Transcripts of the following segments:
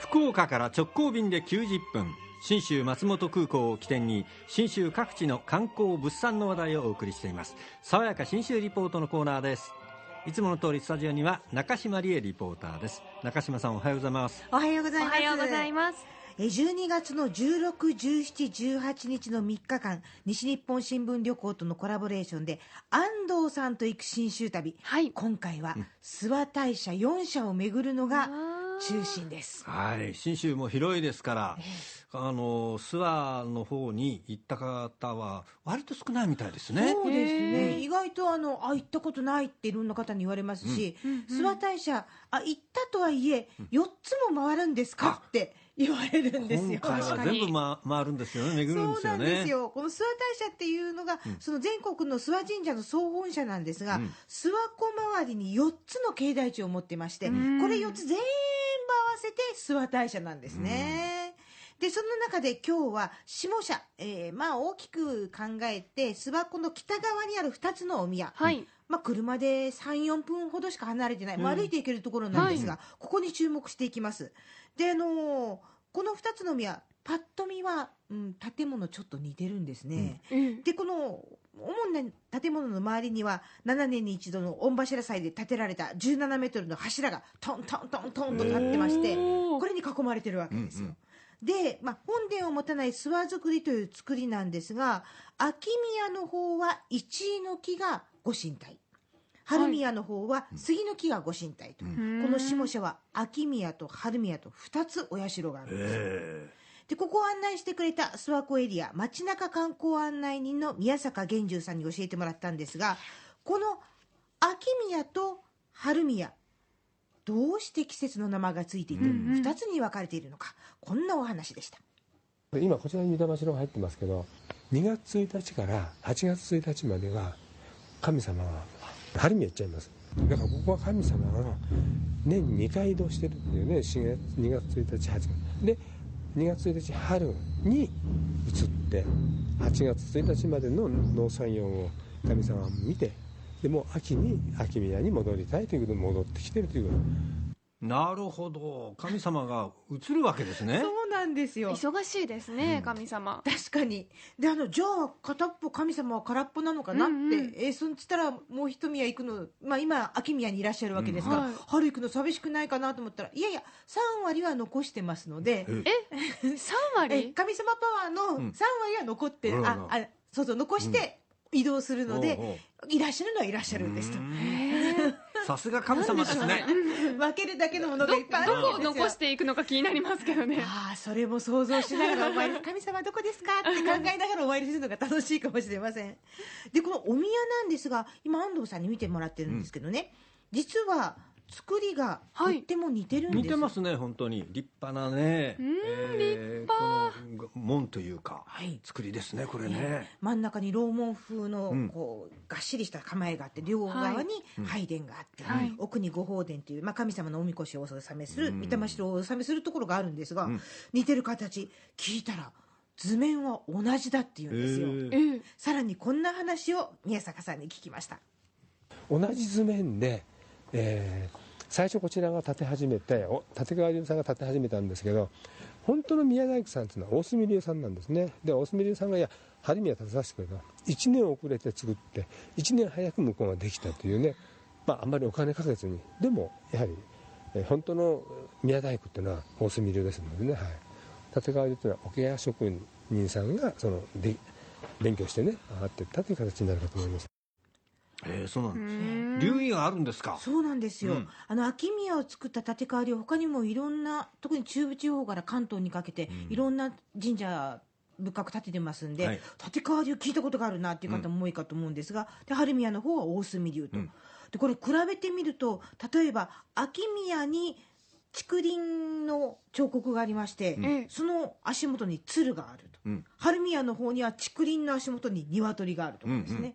福岡から直行便で90分。信州松本空港を起点に信州各地の観光物産の話題をお送りしています。爽やか信州リポートのコーナーです。いつもの通りスタジオには中島理恵リポーターです。中島さんおはようございます。おはようございます。おはようございます。え12月の16、17、18日の3日間西日本新聞旅行とのコラボレーションで安藤さんと行く信州旅、はい。今回は諏訪大社4社を巡るのが中心です。はい。信州も広いですから、あの諏訪の方に行った方は割と少ないみたいですね。そうですへね意外とあのあ行ったことないっていろんな方に言われますし、諏訪大社あ行ったとはいえ4つも回るんですかって言われるんですよ。全部、ま、回るんですよね巡るんですよね。そうなんですよ。この諏訪大社っていうのが、その全国の諏訪神社の総本社なんですが、うん。諏訪湖周りに4つの境内地を持ってまして、ん。これ4つ全部合わせて諏訪大社なんですね。でその中で今日は下社、えーまあ、大きく考えて諏訪湖の北側にある2つのお宮、はい。まあ、車で34分ほどしか離れてない、まあ歩いていけるところなんですが、ここに注目していきます。であのーこの2つの宮パッと見は、うん、建物ちょっと似てるんですね、うん。でこの主な建物の周りには7年に一度の御柱祭で建てられた17メートルの柱がトントントントンと立ってましてこれに囲まれてるわけですよ、うんうん。で、まあ、本殿を持たない諏訪造りという作りなんですが秋宮の方は一位の木がご神体。春宮の方は杉の木がご神体と、ん。この下社は秋宮と春宮と2つお社があるんですよ。えでここを案内してくれた諏訪湖エリア街中観光案内人の宮坂源十さんに教えてもらったんですがこの秋宮と春宮どうして季節の名前がついていてうんうん。2つに分かれているのかこんなお話でした。今こちらに御霊城が入ってますけど2月1日から8月1日までは神様は春宮行っちゃいます。だからここは神様が年2回移動してるんだよね4月2月1日8月。で2月1日春に移って8月1日までの農産業を神様は見てでも秋に秋宮に戻りたいということで戻ってきてるというなるほど。神様が映るわけですね。そうなんですよ。忙しいですね、神様。確かに。であのじゃあ片っぽ神様は空っぽなのかなって、うんうん。えーそんつったらもう一宮行くの、まあ、今秋宮にいらっしゃるわけですから、うん。はい。春行くの寂しくないかなと思ったらいやいや3割は残してますので。え？え？3え割？神様パワーの3うん。割は残ってる、うん。ああそうそう残して移動するので、おうおう。いらっしゃるのはいらっしゃるんですと。うーん。えーさすが神様ですね。分けるだけのものどがいっぱいあるどこをんですよ。残していくのか気になりますけどね。ああそれも想像しながらお参り神様どこですかって考えながらお参りするのが楽しいかもしれません。でこのお宮なんですが今安藤さんに見てもらってるんですけどね、実は作りがとはい。っても似てるんです。よ、似てますね本当に。立派なねうんえーこの門というかはい。作りですねこれね。真ん中に楼門風のうん。こうがっしりした構えがあって両側に拝殿があって、はい。奥に御宝殿という、まあ、神様のおみこしをお納めするうん。御霊城をお納めするところがあるんですが、うん。似てる形。聞いたら図面は同じだっていうんですよ、えー。えーさらにこんな話を宮坂さんに聞きました。同じ図面で、えー最初こちらが建て始めて立川流さんが建て始めたんですけど本当の宮大工さんっていうのは大隅流さんなんですね。で大隅流さんがいや春宮建てさせてくれた。1年遅れて作って1年早く向こうができたというね、まあ、あんまりお金かけずに。でもやはり、え本当の宮大工っていうのは大隅流ですのでね、はい、立川流というのは桶屋職人さんがそので勉強してね上がっていったという形になるかと思います。えーそうなんうですん流儀があるんですか？そうなんですよ、うん。あの秋宮を作った立川流他にもいろんな特に中部地方から関東にかけて、うん。いろんな神社仏閣建ててますんで、はい。立川流聞いたことがあるなっていう方も多いかと思うんですが、で春宮の方は大隅流と、うん。でこれ比べてみると例えば秋宮に竹林の彫刻がありまして、ええその足元に鶴があると、うん。春宮の方には竹林の足元に鶏があるとかですね、でうん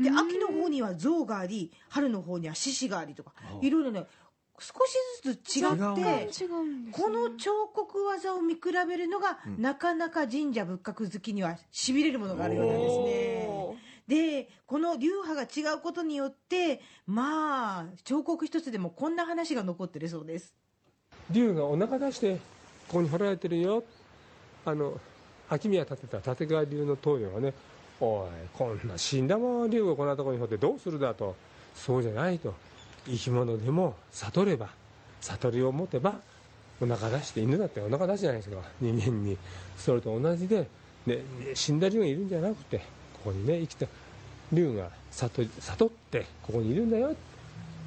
秋の方には象があり春の方には獅子がありとかあいろいろね少しずつ違ってこの彫刻技を見比べるのが、うん。なかなか神社仏閣好きにはしびれるものがあるようなんですね。でこの流派が違うことによってまあ彫刻一つでもこんな話が残ってるそうです。竜がお腹出してここに掘られてるよ。あの秋宮建てた立川流の棟梁がねおいこんな死んだまま竜がこんなところに掘ってどうするだと。そうじゃないと生き物でも悟れば悟りを持てばお腹出して犬だってお腹出すじゃないですか。人間に。それと同じで、ね、死んだ竜がいるんじゃなくてここにね生きた竜が悟悟ってここにいるんだよ。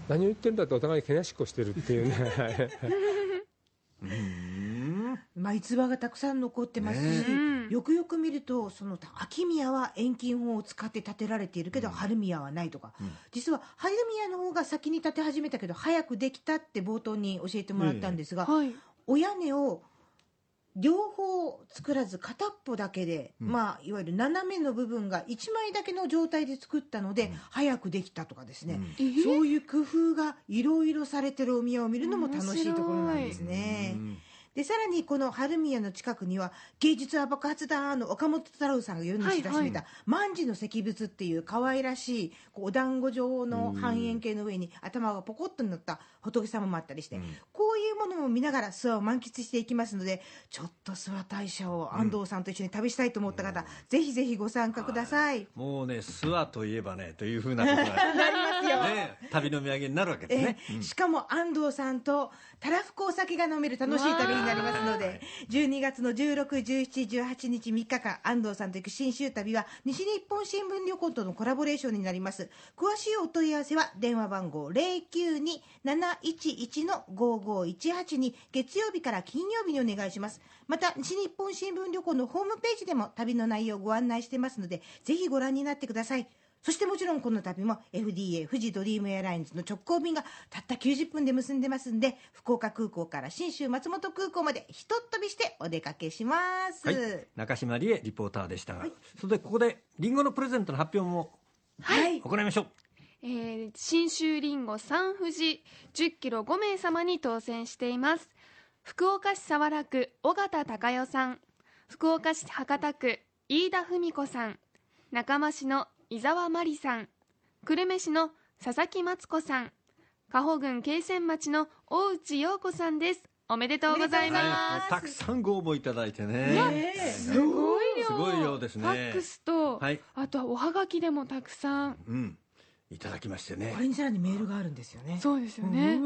何を言ってるんだってお互いけなしっこしてるっていうね。うん。まあ、逸話がたくさん残ってますし、ねうん。よくよく見るとその秋宮は遠近法を使って建てられているけど、春宮はないとか、うん。実は春宮の方が先に建て始めたけど早くできたって冒頭に教えてもらったんですが、はい。お屋根を両方作らず片っぽだけで、うん。まあいわゆる斜めの部分が1枚だけの状態で作ったので、早くできたとかですね、えー？そういう工夫がいろいろされてるお宮を見るのも楽しいところなんですね。うんでさらにこの春宮の近くには芸術は爆発だの岡本太郎さんが世に知らしめた万事の石仏っていう可愛らしいこうお団子状の半円形の上に頭がポコッと乗った仏様もあったりして、うん。こういうものも見ながら諏訪を満喫していきますのでちょっと諏訪大社を安藤さんと一緒に旅したいと思った方、ぜひぜひご参加ください。もうね諏訪といえばねというふうなことが なりますよ。ね旅の土産になるわけですえね、えしかも安藤さんとたらふくお酒が飲める楽しい旅になりますので12月の161718日3日間安藤さんと行く新州旅は西日本新聞旅行とのコラボレーションになります。詳しいお問い合わせは電話番号092-711-5518に月曜日から金曜日にお願いします。また西日本新聞旅行のホームページでも旅の内容をご案内してますのでぜひご覧になってくださいそしてもちろんこの旅も FDA 富士ドリームエアラインズの直行便がたった90分で結んでますんで福岡空港から信州松本空港までひとっ飛びしてお出かけします、はい、中島理恵リポーターでしたが、それでここでリンゴのプレゼントの発表もはい。行いましょう。えー信州りんご三富士10キロ5名様に当選しています。福岡市早良区尾形隆代さん。福岡市博多区飯田文子さん。中間市の伊沢真理さん。久留米市の佐々木敦子さん。加穂郡慶泉町の大内陽子さんです。おめでとうございます。うたくさんご応募いただいてね。ねえすごい量すごい量ですね。ファックスと、はい。あとはおはがきでもたくさん。うんいただきましてね。これにさらにメールがあるんですよね。そうですよね。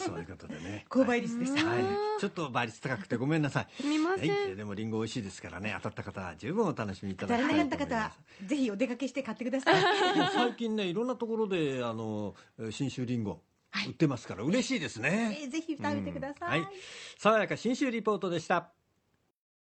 そういうことでね。購買率でした、はい、ちょっと倍率高くてごめんなさい。すみません、はい、でもリンゴ美味しいですからね。当たった方は十分お楽しみいただきた当たらなかいと思いまった方ぜひお出かけして買ってください最近ねいろんなところであの信州リンゴ売ってますから嬉しいですね、えーぜひ食べてください、うんはい爽やか信州リポートでした